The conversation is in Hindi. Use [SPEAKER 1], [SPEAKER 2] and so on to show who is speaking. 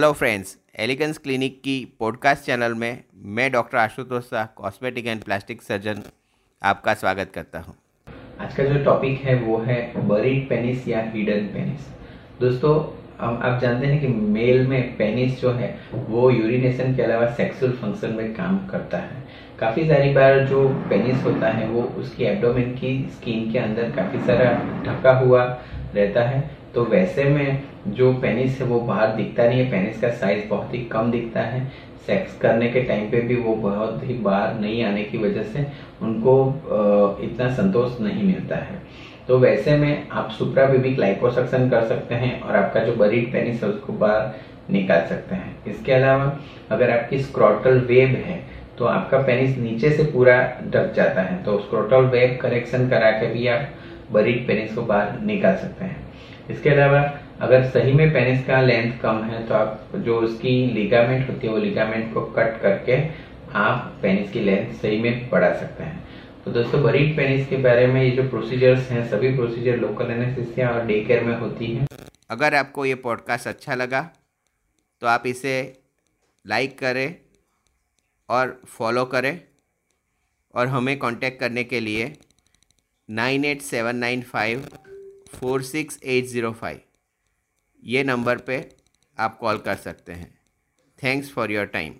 [SPEAKER 1] हेलो फ्रेंड्स एलिगेंस क्लिनिक की पॉडकास्ट चैनल में मैं doctor Ashutosh Shah cosmetic and plastic surgeon आपका स्वागत करता हूँ।
[SPEAKER 2] आज का जो टॉपिक है वो है बरीड पेनिस या हिडन पेनिस दोस्तों आप जानते हैं कि मेल में पेनिस जो है, वो यूरिनेशन के अलावा सेक्सुअल फ़ंक्शन में काम करता है काफ़ी सारी बार जो पेनिस होता है, वो उसकी एब्डोमेन की स्किन के अंदर काफ़ी सारा ढका हुआ रहता है तो वैसे में जो पेनिस है वो बाहर दिखता नहीं है पेनिस का साइज़ बहुत ही कम दिखता है। सेक्स करने के टाइम पे भी वो बहुत ही बाहर नहीं आने की वजह से उनको इतना संतोष नहीं मिलता है। तो वैसे में आप सुप्रा बेबिक लाइपोसक्शन कर सकते हैं और आपका जो बरीड पेनिस है उसको बाहर निकाल सकते हैं। इसके अलावा अगर आपकी स्क्रॉटल वेब है तो आपका पेनिस नीचे से पूरा ढक जाता है तो स्क्रोटल वेब करेक्शन करा के भी आप बरीड पेनिस को बाहर निकाल सकते हैं। इसके अलावा, अगर सही में पेनिस का लेंथ कम है तो आप जो उसकी लिगामेंट होती है, वो लिगामेंट को कट करके आप पेनिस की लेंथ सही में बढ़ा सकते हैं। तो दोस्तों बरीड पेनिस के बारे में ये जो प्रोसीजर्स हैं, सभी प्रोसीजर लोकल एनेस्थीसिया और डे केयर में होती हैं।
[SPEAKER 1] अगर आपको ये पॉडकास्ट अच्छा लगा तो आप इसे लाइक करें और फॉलो करें और हमें कांटेक्ट करने के लिए nine eight seven nine five, four six eight zero five. ये नंबर पे आप कॉल कर सकते हैं। Thanks for your time.